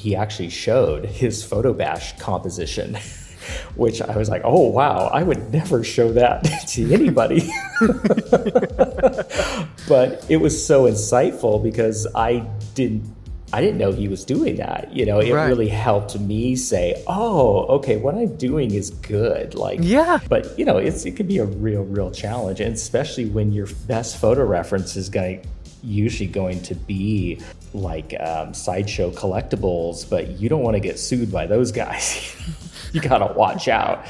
he actually showed his photo bash composition. which I was like, oh, wow, I would never show that to anybody. but it was so insightful because I didn't. I didn't know he was doing that. You know, it right. really helped me say, "Oh, okay, what I'm doing is good." Like, yeah. But you know, it's it can be a real, real challenge, and especially when your best photo reference is going usually going to be like um, sideshow collectibles, but you don't want to get sued by those guys. you gotta watch out.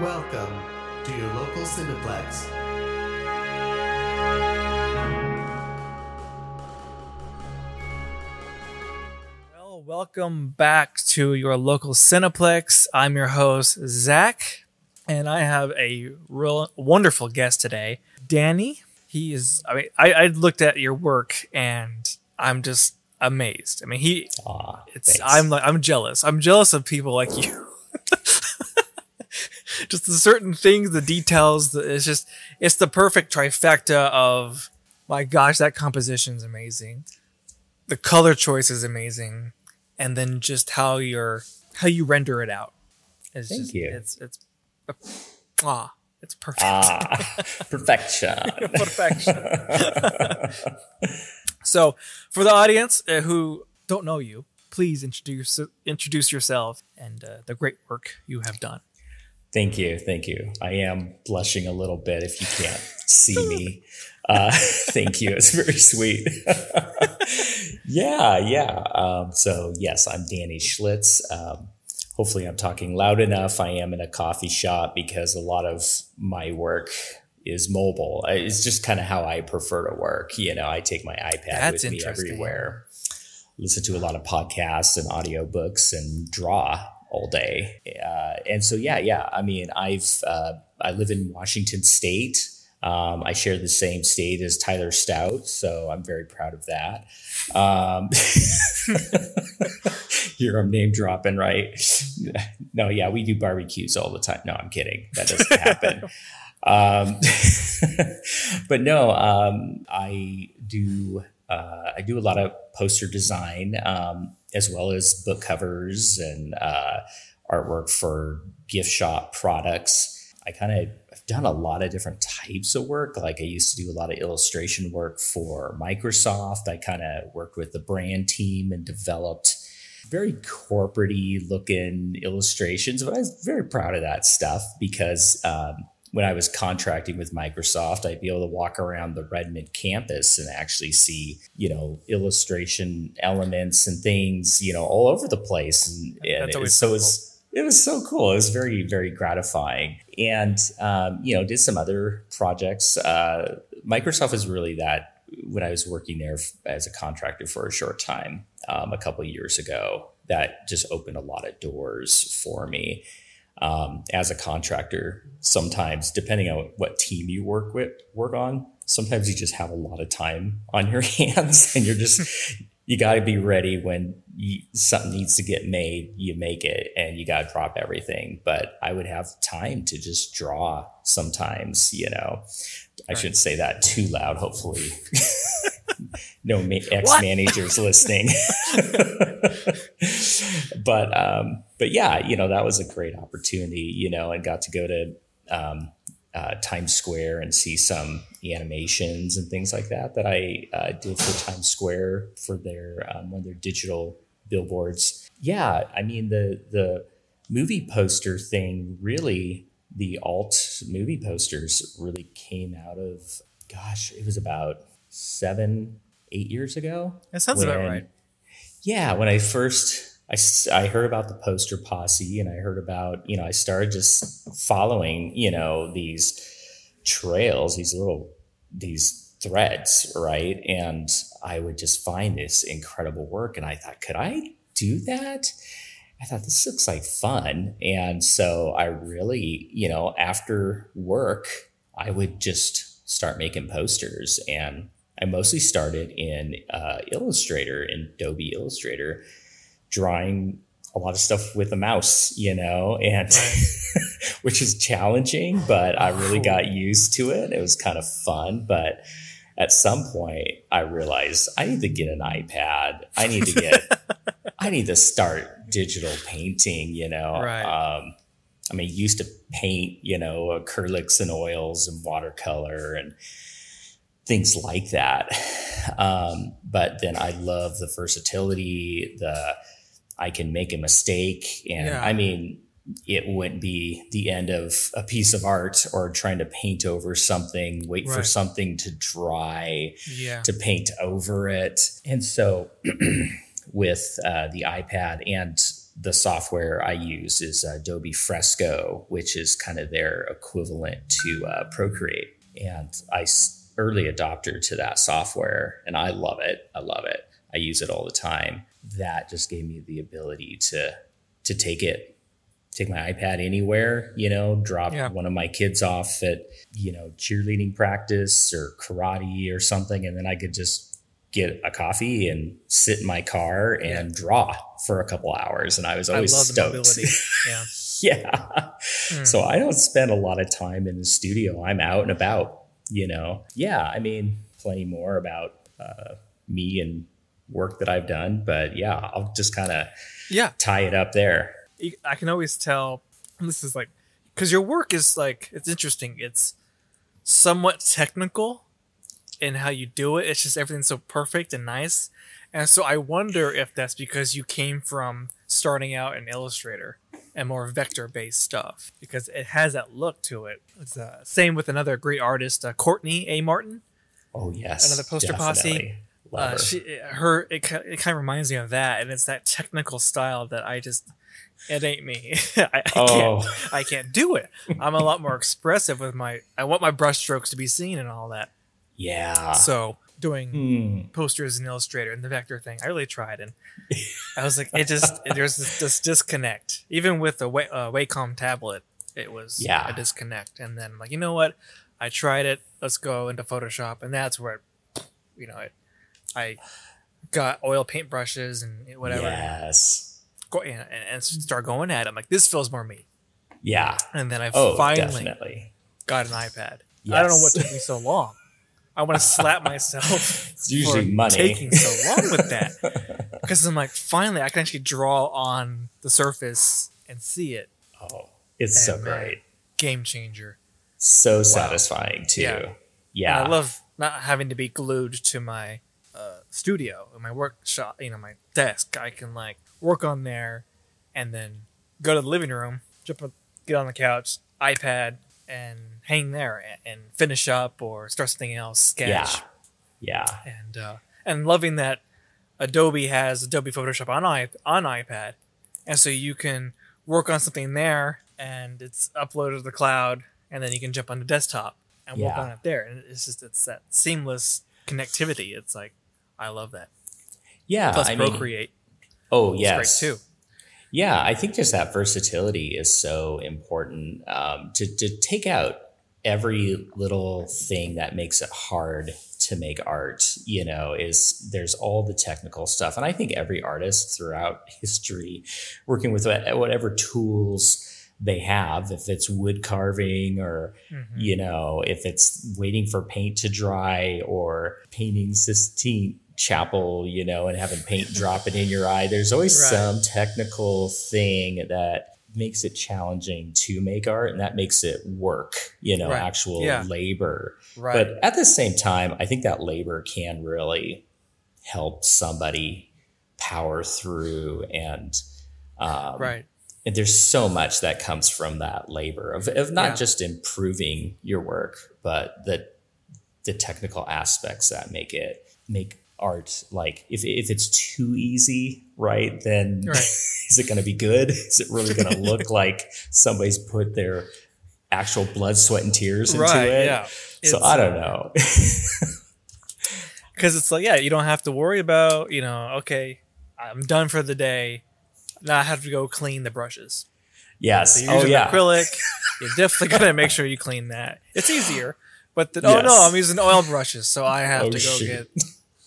Welcome to your local Cineplex. Well, welcome back to your local Cineplex. I'm your host, Zak, and I have a real wonderful guest today, Danny. He is, I mean, I, I looked at your work and I'm just amazed. I mean, he. Aw, it's. Thanks. I'm like. I'm jealous. I'm jealous of people like you. just the certain things, the details. The, it's just. It's the perfect trifecta of. My gosh, that composition is amazing. The color choice is amazing, and then just how you're how you render it out. It's Thank just, you. It's it's. Ah, it's perfect. Ah, perfection. perfection. So, for the audience uh, who don't know you, please introduce introduce yourself and uh, the great work you have done. Thank you, thank you. I am blushing a little bit if you can't see me. Uh, thank you. It's very sweet. yeah, yeah. Um, so yes, I'm Danny Schlitz. Um, hopefully, I'm talking loud enough. I am in a coffee shop because a lot of my work is mobile. It's just kind of how I prefer to work. You know, I take my iPad That's with me everywhere, listen to a lot of podcasts and audiobooks and draw all day. Uh, and so, yeah, yeah. I mean, I've, uh, I live in Washington State. Um, I share the same state as Tyler Stout, so I'm very proud of that. Um, here I'm name dropping, right? No, yeah, we do barbecues all the time. No, I'm kidding. That doesn't happen. Um, but no, um, I do uh, I do a lot of poster design um, as well as book covers and uh, artwork for gift shop products. I kind of have done a lot of different types of work. Like I used to do a lot of illustration work for Microsoft. I kind of worked with the brand team and developed very corporatey looking illustrations, but I was very proud of that stuff because um, when I was contracting with Microsoft, I'd be able to walk around the Redmond campus and actually see, you know, illustration elements and things, you know, all over the place. And, and it was, so cool. it's, it was so cool. It was very, very gratifying. And, um, you know, did some other projects. Uh, Microsoft is really that when I was working there as a contractor for a short time um, a couple years ago, that just opened a lot of doors for me um, as a contractor, sometimes depending on what team you work with, work on, sometimes you just have a lot of time on your hands, and you're just you got to be ready when you, something needs to get made. You make it, and you got to drop everything. But I would have time to just draw sometimes. You know, I right. shouldn't say that too loud. Hopefully. no ex managers listening. but um, but yeah, you know that was a great opportunity, you know, and got to go to um, uh, Times Square and see some animations and things like that that I uh, did for Times Square for their um, one of their digital billboards. Yeah, I mean the the movie poster thing really the alt movie posters really came out of gosh it was about seven, eight years ago. That sounds when, about right. Yeah, when I first I, I heard about the poster posse and I heard about you know I started just following you know these trails, these little these threads, right? And I would just find this incredible work, and I thought, could I do that? I thought this looks like fun. And so I really, you know, after work, I would just start making posters and I mostly started in uh, Illustrator, in Adobe Illustrator, drawing a lot of stuff with a mouse, you know, and which is challenging, but I really got used to it. It was kind of fun, but at some point I realized I need to get an iPad. I need to get I need to start digital painting, you know. Right. Um, I mean, used to paint, you know, acrylics and oils and watercolor and things like that. Um, but then I love the versatility, the I can make a mistake. And Yeah. I mean, it wouldn't be the end of a piece of art or trying to paint over something, wait for something to dry Yeah. to paint over it. And so with uh, the iPad and the software I use is Adobe Fresco, which is kind of their equivalent to uh, Procreate. And I early adopter to that software, and I love it. I love it. I use it all the time. That just gave me the ability to to take it, take my iPad anywhere. You know, drop Yeah. one of my kids off at you know cheerleading practice or karate or something, and then I could just get a coffee and sit in my car and draw for a couple hours. And I was I always the stoked. Yeah. yeah. Hmm. So I don't spend a lot of time in the studio. I'm out and about, you know. Yeah, I mean, plenty more about uh, me and work that I've done, but yeah, I'll just kind of Yeah. tie it up there. I can always tell this is like because your work is like it's interesting. It's somewhat technical in how you do it. It's just everything's so perfect and nice. And so I wonder if that's because you came from starting out in Illustrator and more vector based stuff because it has that look to it. It's uh, same with another great artist, uh, Courtney A. Martin. Oh yes, Another poster posse. definitely. Love Uh, her. she, her, it, it kind of reminds me of that, and it's that technical style that I just, it ain't me. I, I Oh. can't, I can't do it. I'm a lot more expressive with my. I want my brushstrokes to be seen and all that. yeah. So doing Hmm. posters in Illustrator and the vector thing, I really tried, and I was like, it just there's this, this disconnect. Even with the Way, uh, Wacom tablet, it was Yeah. a disconnect. And then I'm like, you know what? I tried it. Let's go into Photoshop, and that's where, it, you know, it, I got oil paint brushes and whatever, Yes. Go, and, and start going at it. I'm like, this feels more me. Yeah. And then I Oh, finally definitely. got an iPad. I don't know what took me so long. I want to slap myself It's usually for money. taking so long with that because I'm like, finally, I can actually draw on the surface and see it. Oh, it's so And, man, great. Game changer. So satisfying too. Yeah. Yeah. I love not having to be glued to my uh, studio and my workshop, you know, my desk. I can like work on there and then go to the living room, jump, on- get on the couch, iPad, and hang there and, and finish up or start something else, sketch. Yeah. and uh, and loving that Adobe has Adobe Photoshop on i on iPad, and so you can work on something there, and it's uploaded to the cloud, and then you can jump on the desktop and work on it there, and it's just it's that seamless connectivity. It's like I love that. Yeah. Plus I mean, Procreate oh yes. great too. Yeah, I think just that versatility is so important um, to to take out every little thing that makes it hard to make art. You know, is there's all the technical stuff, and I think every artist throughout history, working with whatever tools they have, if it's wood carving or Mhm. you know, if it's waiting for paint to dry or painting Sistine Chapel, you know, and having paint dropping in your eye, there's always Right. some technical thing that makes it challenging to make art and that makes it work, you know, Right. actual Yeah. labor. Right. But at the same time, I think that labor can really help somebody power through and um, right. and there's so much that comes from that labor of, of not Yeah. just improving your work but the the technical aspects that make it make art like if, if it's too easy right then Right. is it going to be good? Is it really going to look like somebody's put their actual blood sweat and tears into Right. it? Yeah. so It's, i don't uh, know. Because it's like yeah you don't have to worry about you know okay i'm done for the day. Now i have to go clean the brushes. Yes. So oh yeah. acrylic. You're definitely going to make sure you clean that. It's easier but the, oh no i'm using oil brushes so i have Oh, to go shoot. get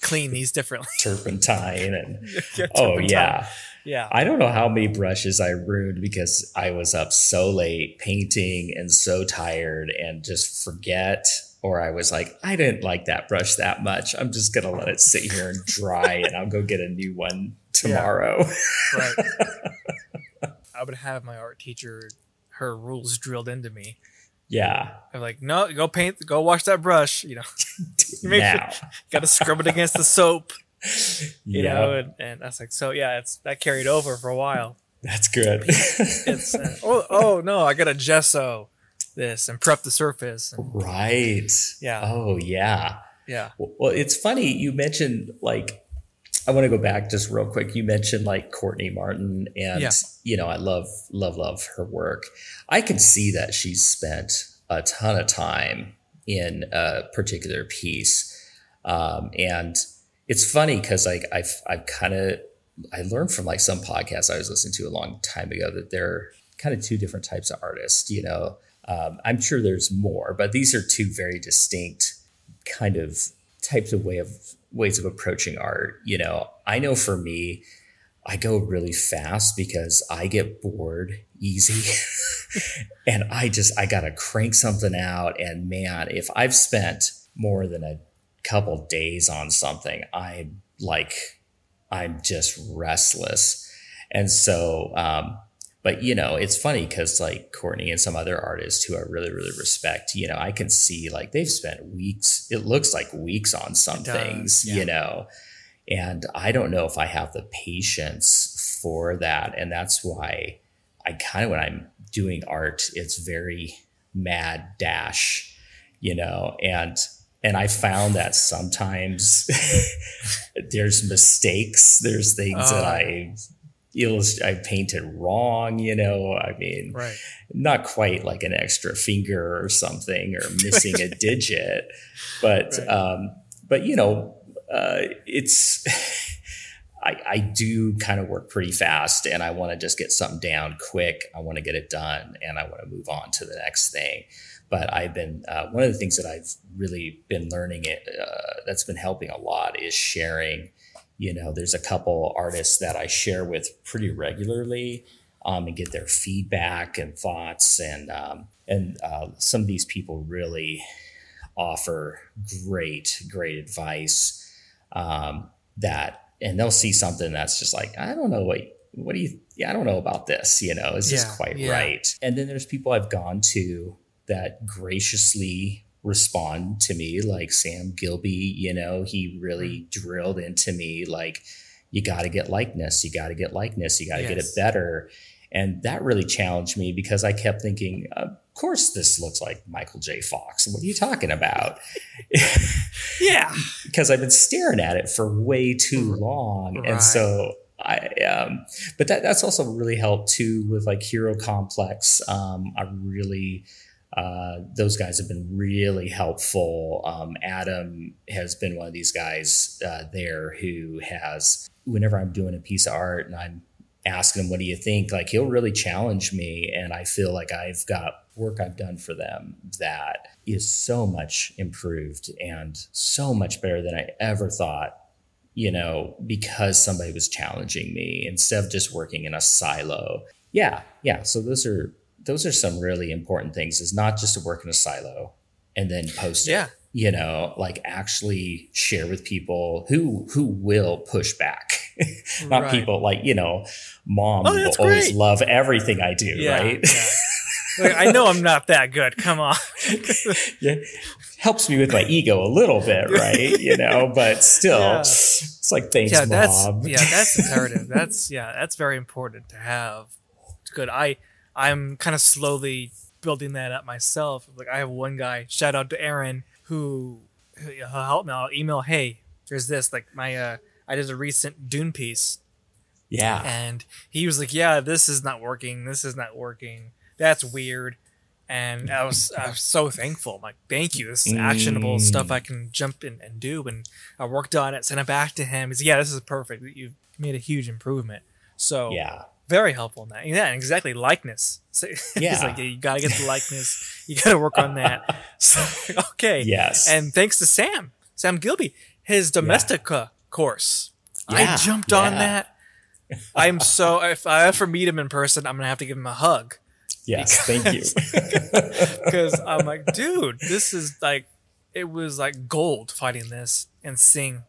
clean these differently turpentine and Get oh turpentine. yeah yeah I don't know how many brushes I ruined because I was up so late painting and so tired and just forget or I was like, I didn't like that brush that much. I'm just gonna let it sit here and dry, and I'll go get a new one tomorrow. Right. I would have my art teacher her rules drilled into me. Yeah. I'm like, no, go paint, go wash that brush. You know, you make now. sure, got to scrub it against the soap. You yeah, know, and, and I was like, so yeah, it's that carried over for a while. that's good. It's uh, oh oh no, I got to gesso this and prep the surface. And, right. Yeah. Oh yeah. yeah, Well, it's funny you mentioned like I want to go back just real quick. You mentioned like Courtney Martin, and Yeah. you know I love love love her work. I can see that she's spent a ton of time in a particular piece, um, and it's funny because like I've I've kind of I learned from like some podcasts I was listening to a long time ago that there are kind of two different types of artists. You know, um, I'm sure there's more, but these are two very distinct kind of types of way of ways of approaching art. You know, I know for me, I go really fast because I get bored easy. and I just I gotta crank something out. And man, if I've spent more than a couple days on something, I'm like I'm just restless. And so um but you know, it's funny because like Courtney and some other artists who I really, really respect, you know, I can see like they've spent weeks, it looks like weeks on some things, yeah. you know. And I don't know if I have the patience for that. And that's why I kind of when I'm doing art, it's very mad dash, you know, and and I found that sometimes there's mistakes, there's things that Oh. I illust- I painted wrong, you know. I mean, right. not quite like an extra finger or something or missing a digit, but Right. um, but you know, uh, it's I, I do kind of work pretty fast, and I want to just get something down quick. I want to get it done, and I want to move on to the next thing. But I've been uh, one of the things that I've really been learning it uh, that's been helping a lot is sharing. You know, there's a couple artists that I share with pretty regularly um, and get their feedback and thoughts. And um, and uh, some of these people really offer great, great advice. Um, that and they'll see something that's just like I don't know what what do you yeah I don't know about this you know is this quite yeah. right. And then there's people I've gone to that graciously respond to me like Sam Gilby you know he really Mm. drilled into me like you got to get likeness you got to get likeness you got to get it better and that really challenged me because I kept thinking of course this looks like Michael J Fox what are you talking about Yeah. because I've been staring at it for way too long, Right. and so I um, but that that's also really helped too with like Hero Complex. Um, I really uh, those guys have been really helpful. Um, Adam has been one of these guys uh, there who has whenever I'm doing a piece of art and I'm asking him what do you think like he'll really challenge me and i feel like i've got work i've done for them that is so much improved and so much better than i ever thought you know because somebody was challenging me instead of just working in a silo yeah yeah so those are those are some really important things is not just to work in a silo and then post Yeah. it you know like actually share with people who who will push back not Right. people like you know mom Oh, will always great. love everything i do Yeah. right yeah. Like, I know I'm not that good. Come on. yeah helps me with my ego a little bit right you know but still Yeah. it's like thanks yeah, that's mom yeah, that's imperative. That's yeah, that's very important to have. It's good. I I'm kind of slowly building that up myself. Like I have one guy. Shout out to Aaron who who he'll help me. I'll email. Hey, there's this. Like my uh, I did a recent Dune piece, yeah and he was like, "Yeah, this is not working. This is not working. That's weird." And I was I was so thankful. I'm like, "Thank you. This is actionable Mm. stuff I can jump in and do." And I worked on it, sent it back to him. He's like, "Yeah, this is perfect. You've made a huge improvement." So yeah very helpful in that. Yeah, exactly. Likeness. So, Yeah. like you gotta get the likeness. You gotta work on that. So okay. yes And thanks to Sam, Sam Gilby, his Domestika course. I Yeah, jumped on that. I'm so if I ever meet him in person, I'm gonna have to give him a hug yes thank you because I'm like, dude, this is like it was like gold fighting this and seeing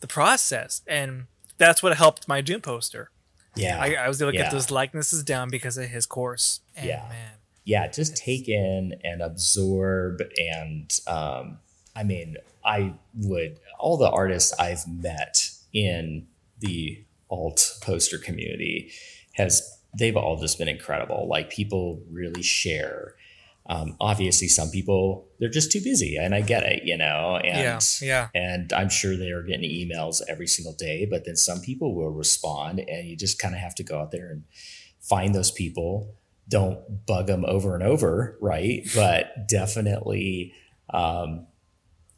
the process, and that's what helped my Dune poster. Yeah. I, I was able to yeah. get those likenesses down because of his course. And Yeah. man, yeah just take in and absorb and um i mean i would all the artists i've met in the alt poster community has they've all just been incredible like people really share um, obviously some people they're just too busy and i get it you know and yeah, yeah, and i'm sure they are getting emails every single day but then some people will respond and you just kind of have to go out there and find those people. Don't bug them over and over right? But definitely um,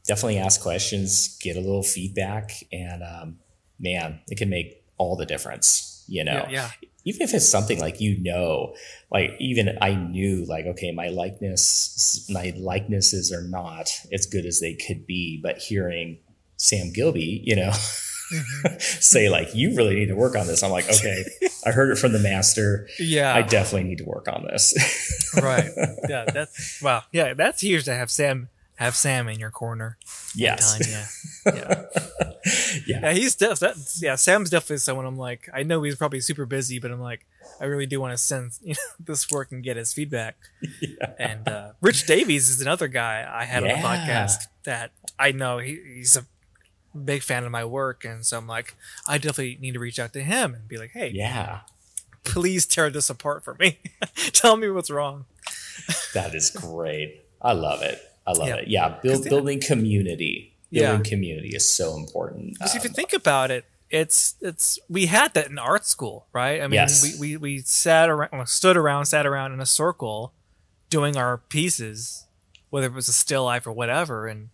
definitely ask questions get a little feedback and um, man it can make all the difference you know? Yeah, yeah. Even if it's something like you know like even i knew like okay my likeness my likenesses are not as good as they could be but hearing sam gilby you know Mhm. say like you really need to work on this i'm like okay i heard it from the master yeah. i definitely need to work on this right. Yeah, that's wow. Yeah, that's huge to have Sam have Sam in your corner. yes Time, yeah. Yeah. yeah Yeah, he's def- that, yeah. Sam's definitely someone I'm like. I know he's probably super busy, but I'm like, I really do want to send you know, this work and get his feedback. Yeah. And uh, Rich Davies is another guy I had on the Yeah. podcast that I know he, he's a big fan of my work, and so I'm like, I definitely need to reach out to him and be like, hey, yeah please tear this apart for me. Tell me what's wrong. that is great i love it i love Yeah. it yeah build, the- building community Yeah. building community is so important Because if you Um, think about it, it's it's we had that in art school, right? I mean, Yes. we, we we sat around, well, stood around, sat around in a circle, doing our pieces, whether it was a still life or whatever, and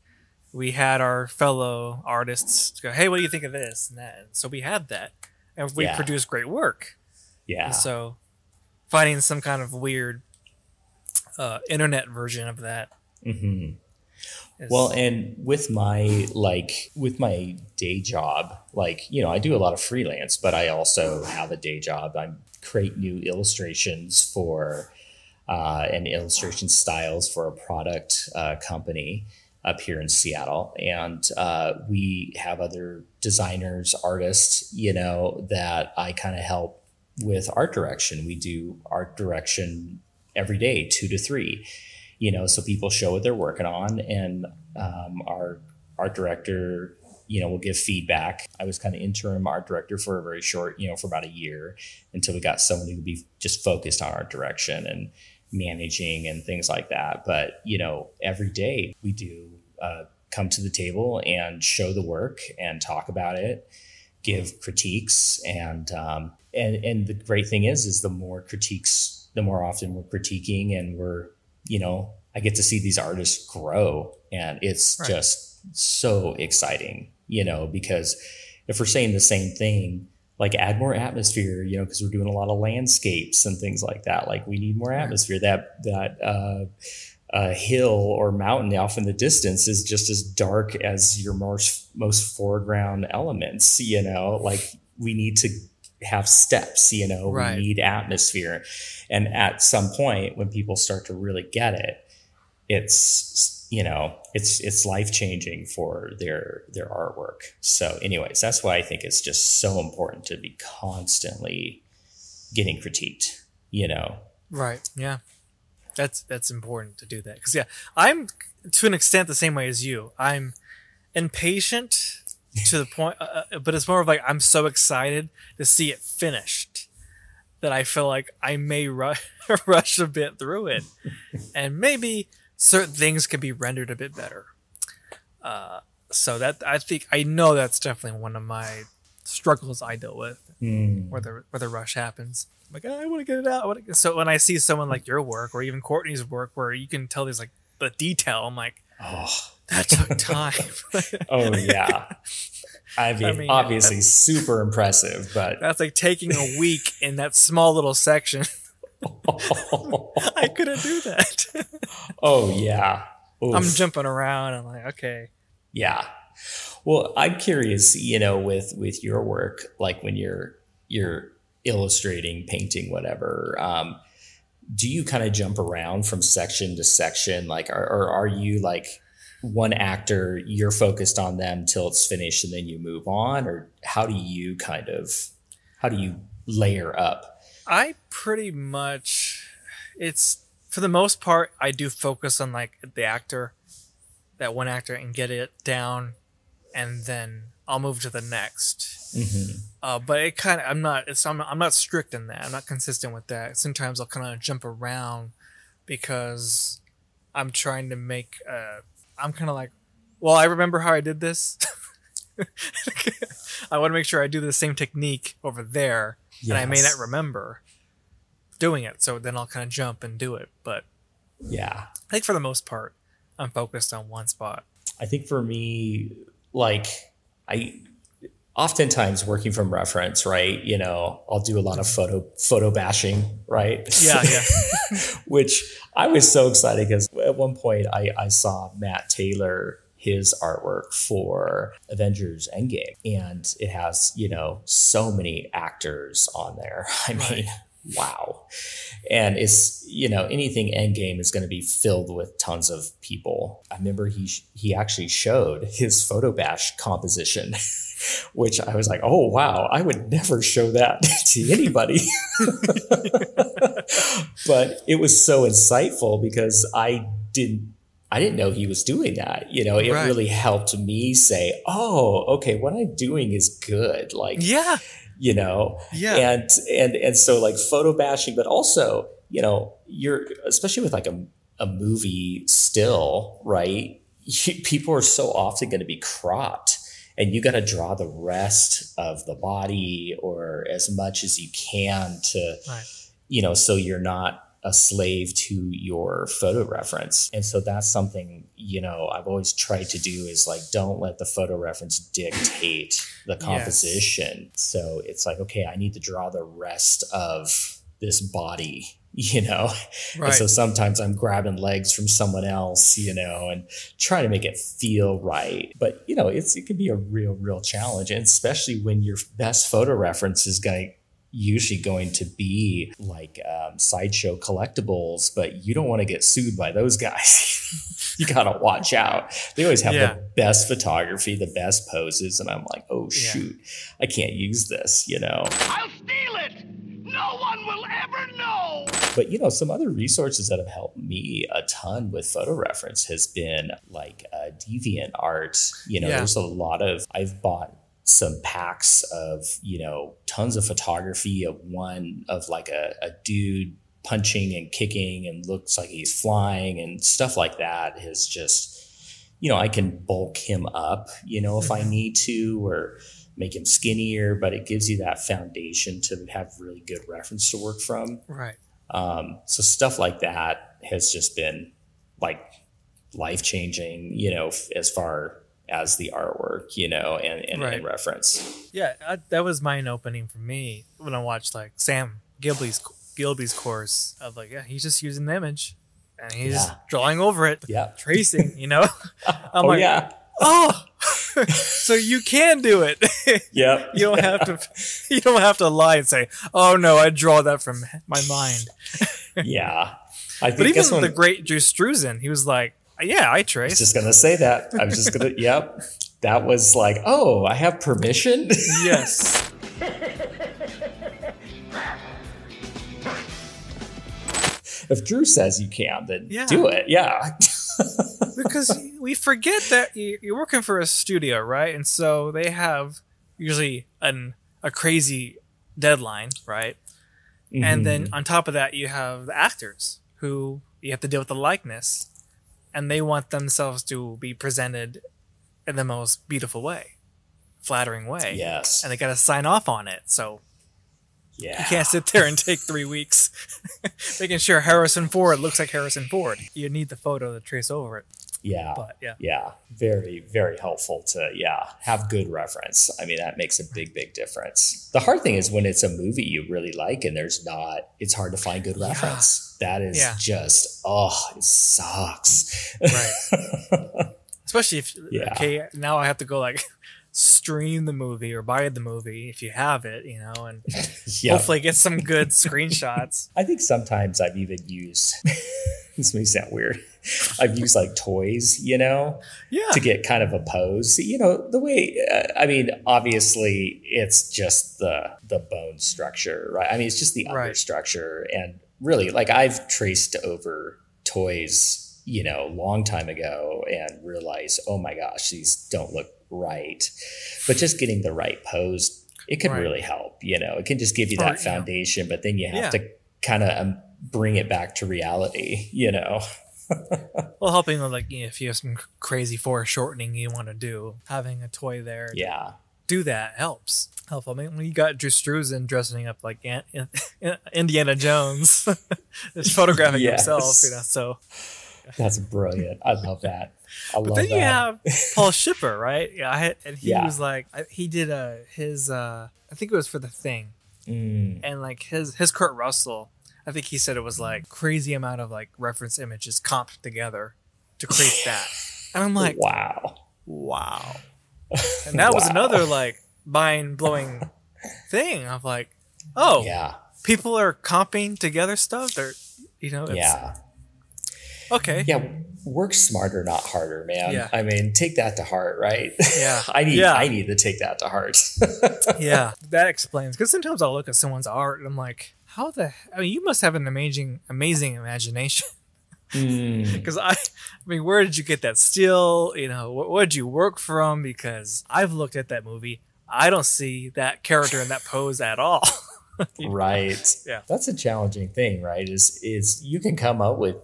we had our fellow artists go, "Hey, what do you think of this and that?" And so we had that, and we Yeah. produced great work. yeah And so finding some kind of weird uh, internet version of that. Hmm Is, Well, and with my like with my day job, like you know, I do a lot of freelance, but I also have a day job. I create new illustrations for uh, and illustration styles for a product uh, company up here in Seattle, and uh, we have other designers, artists, you know, that I kind of help with art direction. We do art direction every day, two to three you know so people show what they're working on and um, our art director you know will give feedback. I was kind of interim art director for a very short you know for about a year until we got someone who could be just focused on art direction and managing and things like that. But you know every day we do uh, come to the table and show the work and talk about it give critiques and um, and and the great thing is is the more critiques the more often we're critiquing and we're you know i get to see these artists grow and it's Right. just so exciting you know because if we're saying the same thing like add more atmosphere you know because we're doing a lot of landscapes and things like that. Like we need more atmosphere. That that uh uh, hill or mountain off in the distance is just as dark as your most most foreground elements you know? Like we need to have steps you know Right. we need atmosphere and at some point when people start to really get it it's you know it's it's life changing for their their artwork so anyways that's why i think it's just so important to be constantly getting critiqued you know Right. Yeah. That's that's important to do that because yeah, I'm to an extent the same way as you. I'm impatient to the point, uh, uh, but it's more of like I'm so excited to see it finished that I feel like I may ru- rush a bit through it, and maybe certain things can be rendered a bit better. Uh, so that I think I know that's definitely one of my struggles I deal with Hmm. where the where the rush happens. I'm like, "Oh, I want to get it out. I wanna-" So when I see someone like your work or even Courtney's work, where you can tell there's like the detail, I'm like, oh that took time. Oh yeah. I mean, mean, obviously super impressive, but That's like taking a week in that small little section. I couldn't do that. oh yeah. Oof. I'm jumping around. I'm like, okay, yeah. Well, I'm curious, you know, with with your work, like when you're you're illustrating, painting, whatever. Um, do you kind of jump around from section to section, like, or, or are you like one actor, you're focused on them till it's finished and then you move on? Or how do you kind of, how do you layer up? I pretty much, it's for the most part, I do focus on like the actor, that one actor, and get it down, and then I'll move to the next. Mm-hmm. Uh, but it kind of, I'm not, it's, I'm, I'm not strict in that. I'm not consistent with that. Sometimes I'll kind of jump around because I'm trying to make, uh, I'm kind of like, well, I remember how I did this. I want to make sure I do the same technique over there, and I may not remember doing it. So then I'll kind of jump and do it. But Yeah. I think for the most part, I'm focused on one spot. I think for me, like I oftentimes working from reference, right? You know, I'll do a lot of photo photo bashing, right? Yeah, yeah. Which I was so excited because at one point I, I saw Matt Taylor his artwork for Avengers Endgame, and it has you know so many actors on there. I mean, wow. And it's you know anything Endgame is going to be filled with tons of people. I remember he he actually showed his photo bash composition, which I was like, oh wow, I would never show that to anybody. but it was so insightful because I didn't I didn't know he was doing that. You know, it Right. really helped me say, oh, okay, what I'm doing is good. Like, Yeah, you know, yeah, and and and so like photo bashing but also you know you're especially with like a, a movie still right? You, people are so often going to be cropped and you got to draw the rest of the body or as much as you can to Right. you know so you're not a slave to your photo reference and so that's something you know i've always tried to do is like don't let the photo reference dictate the Yes. composition so it's like okay i need to draw the rest of this body you know right. and so sometimes i'm grabbing legs from someone else you know and trying to make it feel right but you know it's it can be a real real challenge and especially when your best photo reference is going usually going to be like um, sideshow collectibles but you don't want to get sued by those guys you gotta watch out they always have Yeah. the best photography the best poses and i'm like oh Yeah. shoot i can't use this you know I'll steal it! No one will ever know! But you know, some other resources that have helped me a ton with photo reference has been like uh, Deviant Art. You know, Yeah. there's a lot of I've bought some packs of you know tons of photography of one of like a, a dude punching and kicking and looks like he's flying and stuff like that is just you know I can bulk him up you know if I Mhm. need to or make him skinnier but it gives you that foundation to have really good reference to work from right. um, so stuff like that has just been like life changing, you know, f- as far as the artwork, you know, and, and, Right. and reference. Yeah, I, that was mind opening for me when I watched like Sam Gilby's Gilby's course of like, yeah, he's just using the image and he's Yeah. drawing over it, Yeah. tracing, you know. I'm oh like, yeah. oh, so you can do it. Yep. you don't have to. You don't have to lie and say, "Oh no, I draw that from my mind." yeah. I think But even when the great Drew Struzan, he was like, "Yeah, I I was trace." just gonna say that. I was just gonna. yep. That was like, oh, I have permission. yes. if Drew says you can, then Yeah. do it. Yeah. because we forget that you- you're working for a studio, right? And so they have usually an a crazy deadline, right? And then Mm-hmm. on top of that, you have the actors who you have to deal with the likeness, and they want themselves to be presented in the most beautiful way, flattering way. yes. And they got to sign off on it. So yeah. you can't sit there and take three weeks making sure Harrison Ford looks like Harrison Ford. You need the photo to trace over it. Yeah. But yeah. yeah very very helpful to yeah have good reference i mean that makes a big big difference the hard thing is when it's a movie you really like and there's not it's hard to find good reference that is Yeah. just oh it sucks Right. Especially if Yeah. okay, now I have to go like stream the movie or buy the movie if you have it, you know, and yeah hopefully get some good screenshots. i think sometimes i've even used this may sound weird. I've used like toys, you know, Yeah. to get kind of a pose. You know, the way uh, I mean, obviously, it's just the the bone structure, right? I mean, it's just the Right. structure, and really, like I've traced over toys, you know, long time ago, and realized, oh my gosh, these don't look right. But just getting the right pose, it can Right. really help. You know, it can just give you Or, that yeah. foundation, but then you have Yeah. to kind of um, bring it back to reality. You know. Well, helping with like you know, if you have some crazy foreshortening you want to do, having a toy there to Yeah. do that helps. Helpful. I mean, when you got Drew Struzan dressing up like An- Indiana Jones, just photographing Yes. himself, you know. So, That's brilliant. I love that. I but then that. you have Paul Shipper, right? Yeah, I and he Yeah. was like, I, he did a his, uh I think it was for the thing, Mm, and like his his Kurt Russell. I think he said it was like crazy amount of like reference images comped together to create that. And I'm like, wow. wow. And that was another like mind blowing thing of like, oh, Yeah. people are comping together stuff. They're, you know, it's, Yeah. Okay. Yeah. Work smarter, not harder, man. Yeah. I mean, take that to heart, right? Yeah. I need Yeah. I need to take that to heart. yeah, that explains. Because sometimes I'll look at someone's art and I'm like, how the? I mean, you must have an amazing, amazing imagination. Mm, Because I, I mean, where did you get that still? You know, what, what did you work from? Because I've looked at that movie. I don't see that character in that pose at all. right. Yeah. That's a challenging thing, right? Is is you can come up with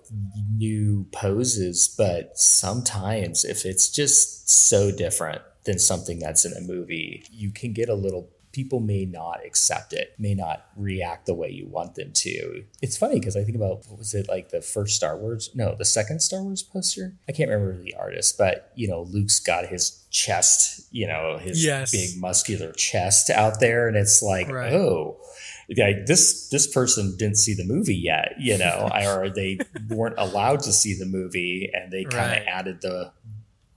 new poses, but sometimes if it's just so different than something that's in a movie, you can get a little people may not accept it, may not react the way you want them to. It's funny because I think about what was it like the first Star Wars? No, the second Star Wars poster. I can't remember the artist, but you know, Luke's got his chest, you know, his Yes. big muscular chest out there, and it's like, Right. oh, like this this person didn't see the movie yet, you know, or they weren't allowed to see the movie, and they kind of Right. added the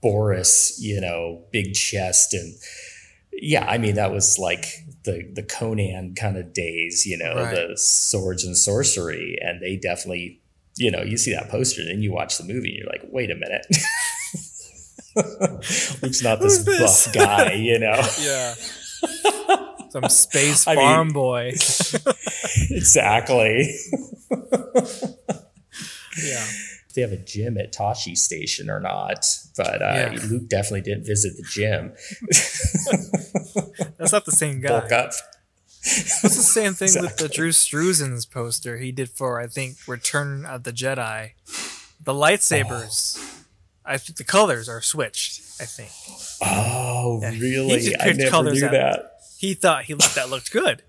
Boris, you know, big chest and yeah, I mean that was like the the Conan kind of days, you know, Right. the swords and sorcery, and they definitely, you know, you see that poster and then you watch the movie and you're like, wait a minute. Luke's not this, this? buff guy, you know. yeah. Some space I mean- farm boy. exactly. Yeah. They have a gym at Tosche Station or not, but uh, Yeah. Luke definitely didn't visit the gym. That's not the same guy. Bulk up. It's the same thing with the Drew Struzan's poster he did for I think Return of the Jedi. The lightsabers, I think the colors are switched. I think Oh, Yeah, really? I never knew that. he thought he looked that looked good.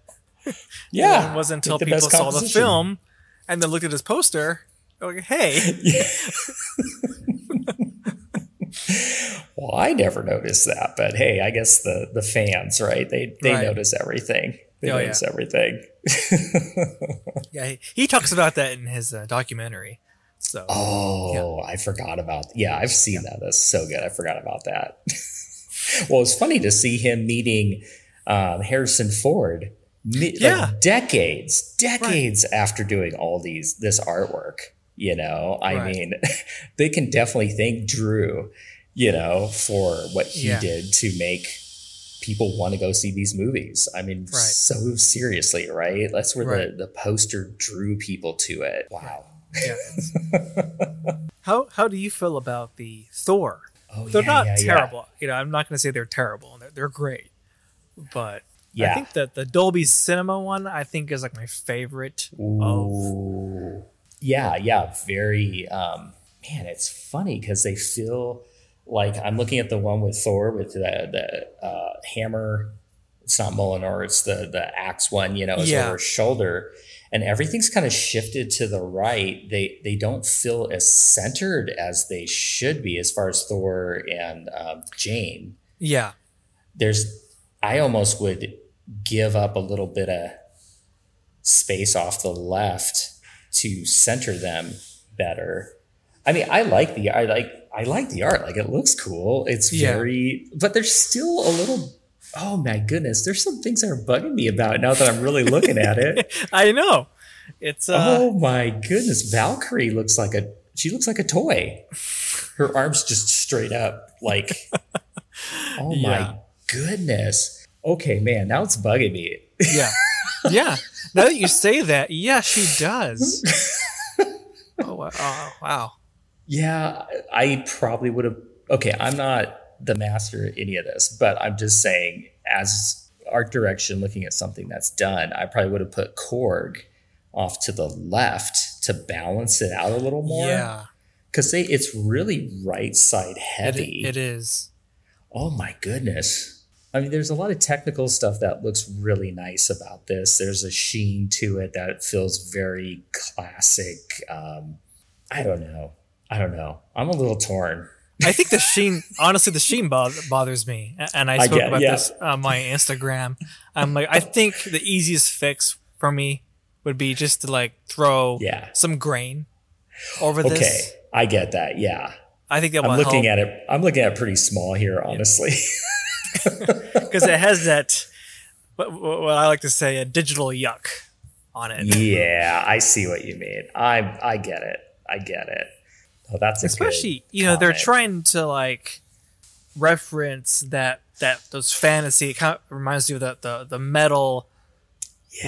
Yeah, it wasn't until people saw the film and then looked at his poster. Like, hey, Well, I never noticed that, but hey, I guess the the fans, right? They they Right. notice everything. They Oh, yeah. notice everything. yeah, he, he talks about that in his uh, documentary. So Oh, I forgot about. Yeah, I've seen that. That's so good. I forgot about that. well, it's funny to see him meeting um, Harrison Ford. like, Yeah. decades, decades after doing all these this artwork. You know, I Right. mean, they can definitely thank Drew. You know, for what he Yeah. did to make people want to go see these movies. I mean, Right. so seriously, right? That's where Right. the, the poster drew people to it. Wow. yeah. how how do you feel about the Thor? Oh, They're yeah, not yeah, terrible. You know, I'm not going to say they're terrible. They're, they're great, but Yeah. I think that the Dolby Cinema one I think is like my favorite. Of Ooh. Yeah, yeah, very. Um, man, it's funny because they feel like I'm looking at the one with Thor with the the uh, hammer. It's not Mjolnir, it's the the axe one. You know, is Yeah. over his shoulder, and everything's kind of shifted to the right. They they don't feel as centered as they should be as far as Thor and um, Jane yeah, there's I almost would give up a little bit of space off the left to center them better. I mean, I like the I like I like the art. Like it looks cool. It's Yeah. very but there's still a little oh my goodness, there's some things that are bugging me about it now that I'm really looking at it. I know. It's uh, oh my goodness, Valkyrie looks like a she looks like a toy. Her arms just straight up, like oh Yeah. my goodness. Okay, man, now it's bugging me. yeah, yeah. Now that you say that, yeah, she does. oh, wow. oh wow. Yeah, I probably would have. Okay, I'm not the master at any of this, but I'm just saying, as art direction, looking at something that's done, I probably would have put Korg off to the left to balance it out a little more. Yeah, because it's really right side it, heavy. it is. Oh my goodness. I mean, there's a lot of technical stuff that looks really nice about this. There's a sheen to it that feels very classic. Um, I don't know. I don't know. I'm a little torn. I think the sheen, honestly, the sheen bo- bothers me, and I I spoke get- about yeah. this on my Instagram. I'm like, I think the easiest fix for me would be just to like throw Yeah. some grain over Okay, this. Okay, I get that. Yeah, I think that I'm looking help at it. I'm looking at it pretty small here, honestly. because it has that what, what I like to say a digital yuck on it. yeah, I see what you mean. I I get it. I get it. Oh, that's especially you know they're trying to like reference that that those fantasy it kind of reminds you of the the, the metal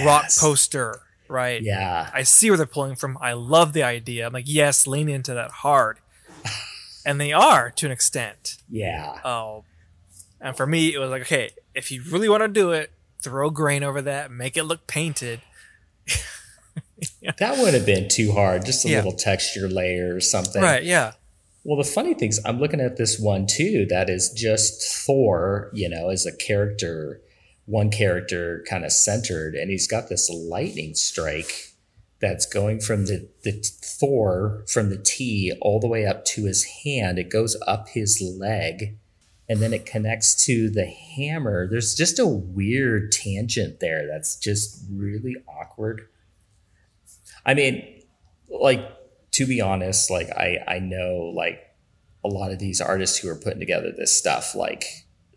rock poster right Yeah, i see where they're pulling from i love the idea i'm like yes lean into that hard and they are to an extent yeah. oh and for me it was like okay if you really want to do it throw grain over that make it look painted That would have been too hard. Just a Yeah. little texture layer or something. right yeah Well, the funny thing is, I'm looking at this one too. That is just Thor, you know, as a character, one character kind of centered, and he's got this lightning strike that's going from the the Thor from the T all the way up to his hand. It goes up his leg, and then it connects to the hammer. There's just a weird tangent there that's just really awkward. I mean, like to be honest, like I I know like a lot of these artists who are putting together this stuff, like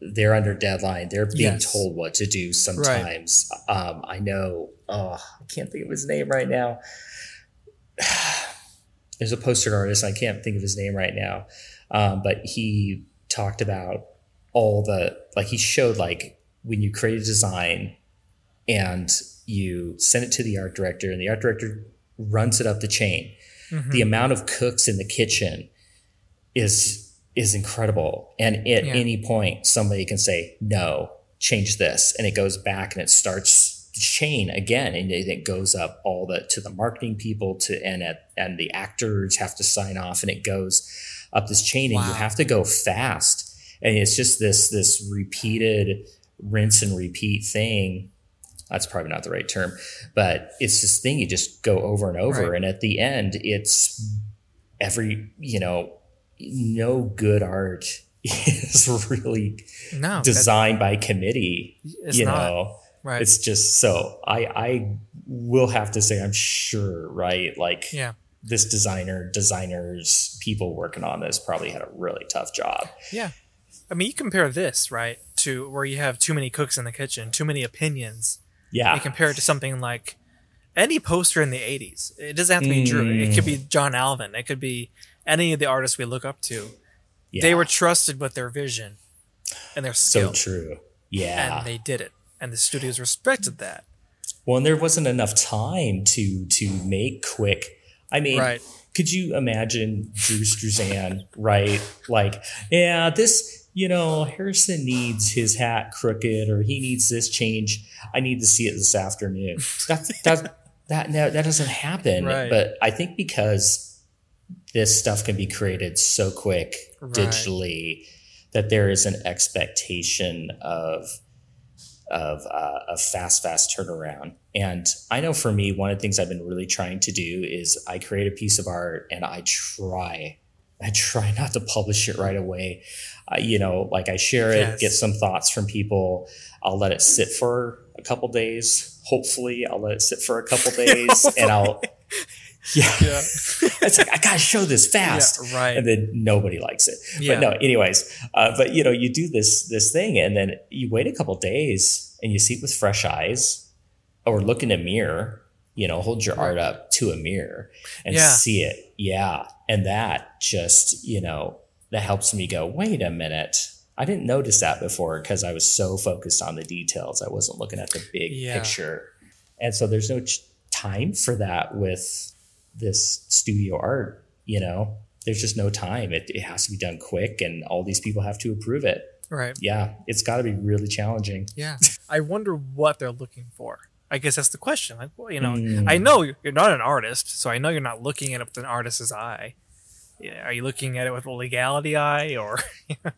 they're under deadline. They're being Yes. told what to do sometimes. Um, I know. Oh, I can't think of his name right now. There's a poster artist. I can't think of his name right now, um, but he talked about all the like he showed like when you create a design and you send it to the art director and the art director runs it up the chain mm-hmm. the amount of cooks in the kitchen is is incredible. And at Yeah. any point somebody can say no change this. And it goes back and it starts the chain again and it it goes up all the to the marketing people to and at, and the actors have to sign off and it goes up this chain and you have to go fast and it's just this this repeated rinse and repeat thing that's probably not the right term, but it's this thing you just go over and over. Right. And at the end, it's every, you know, no good art is really no designed by committee. you not know, right it's just so I, I will have to say, I'm sure, right? Like yeah this designer, designers, people working on this probably had a really tough job. Yeah. I mean, you compare this, right, to where you have too many cooks in the kitchen, too many opinions. Yeah. You compare it to something like any poster in the 80s. It doesn't have to be Drew. It could be mm. John Alvin. It could be any of the artists we look up to. Yeah. They were trusted with their vision and their skill. so true. Yeah. And they did it. And the studios respected that. Well, and there wasn't enough time to to make quick. I mean, Right. could you imagine Drew Struzan, right? Like, yeah, this, you know, Harrison needs his hat crooked or he needs this change. I need to see it this afternoon. That's that that no, that doesn't happen. Right. But I think because this stuff can be created so quick Right. digitally that there is an expectation of of uh, a fast, fast turnaround. And I know for me, one of the things I've been really trying to do is I create a piece of art and I try, I try not to publish it right away. Uh, you know, like I share it, Yes. get some thoughts from people. I'll let it sit for a couple days. Hopefully, I'll let it sit for a couple days, and I'll. Yeah, Yeah. it's like I gotta show this fast, Yeah, right. And then nobody likes it. Yeah. But no, anyways, uh, but you know, you do this this thing, and then you wait a couple days, and you see it with fresh eyes, or look in a mirror, You know, hold your art up to a mirror and Yeah. see it. Yeah. And that just, you know, that helps me go, wait a minute. I didn't notice that before because I was so focused on the details. I wasn't looking at the big Yeah. picture. And so there's no ch- time for that with this studio art, you know? There's just no time. It, it has to be done quick and all these people have to approve it. Right. Yeah, it's got to be really challenging. Yeah. I wonder what they're looking for. I guess that's the question. Like, well, you know, Mm. I know you're not an artist, so I know you're not looking at it with an artist's eye. Yeah, Are you looking at it with a legality eye, or you know,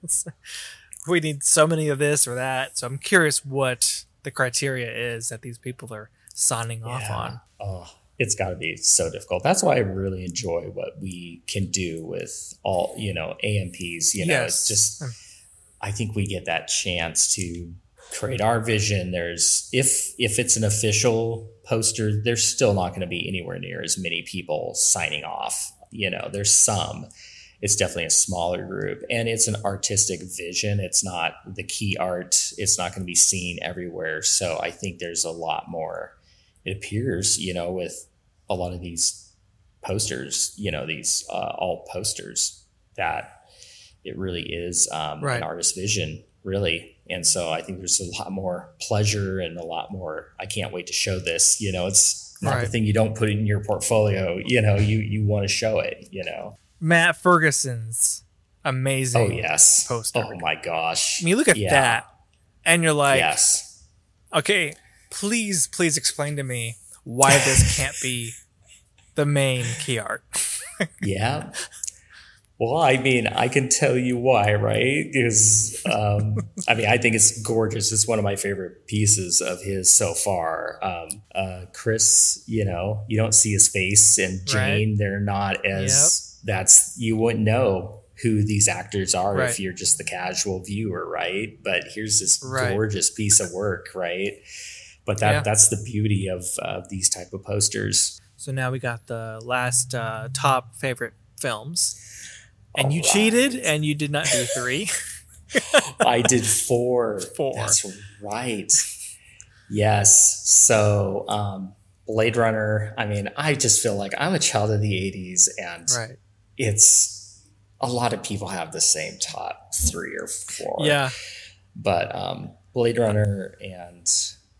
we need so many of this or that? So I'm curious what the criteria is that these people are signing off on. Oh, it's got to be so difficult. That's why I really enjoy what we can do with all, you know, AMPs. You know, Yes. it's just, I think we get that chance to create our vision. There's, if, if it's an official poster, there's still not going to be anywhere near as many people signing off. You know, there's some. It's definitely a smaller group and it's an artistic vision. It's not the key art. It's not going to be seen everywhere. So I think there's a lot more it appears, you know, with a lot of these posters, you know, these uh, all posters that it really is um, Right. an artist's vision, really. And so I think there's a lot more pleasure and a lot more. I can't wait to show this. You know, it's not the thing you don't put in your portfolio. You know, you you want to show it. You know. Matt Ferguson's amazing. Oh yes. poster. Oh my gosh. I mean, look at Yeah. that, and you're like, yes. okay, please, please explain to me why this can't be the main key art. Yeah. Well, I mean, I can tell you why, right? Because, um, I mean, I think it's gorgeous. It's one of my favorite pieces of his so far. Um, uh, Chris, you know, you don't see his face, and Jane, they're not as, that's, you wouldn't know who these actors are Right. if you're just the casual viewer, right? But here's this Right. gorgeous piece of work, right? But that, Yeah. that's the beauty of uh, these type of posters. So now we got the last uh, top favorite films. And you All cheated and you did not do three. I did four. Four. That's right. Yes. So, um, Blade Runner. I mean, I just feel like I'm a child of the '80s, and right. it's a lot of people have the same top three or four. Yeah. But um, Blade Runner and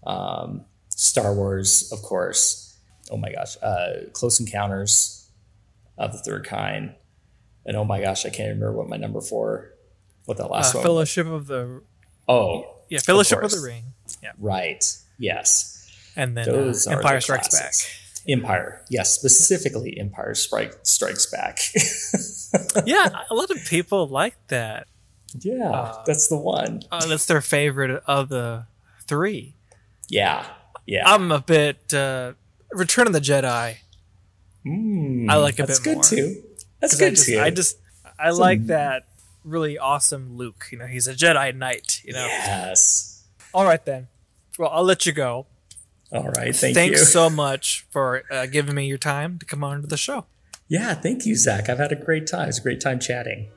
um, Star Wars, of course. Oh my gosh, uh, Close Encounters of the Third Kind, and oh my gosh, I can't remember what my number four, what Uh, last one. Fellowship of the Oh, yeah Fellowship of, course. the Ring. Yeah. right. Yes. And then uh, Empire the Strikes Back. Empire. Yes, specifically Empire Strike Strikes Back. yeah, a lot of people like that. yeah, that's the one. Uh, that's their favorite of the three. Yeah. Yeah. I'm a bit uh, Return of the Jedi. Mm, I like a that's bit good more. too. That's good I just. I just I like that really awesome Luke. You know, he's a Jedi Knight. You know. Yes. All right then. Well, I'll let you go. All right. Thank you. Thanks you. so much for uh, giving me your time to come on to the show. yeah. Thank you, Zak. I've had a great time. It's a great time chatting.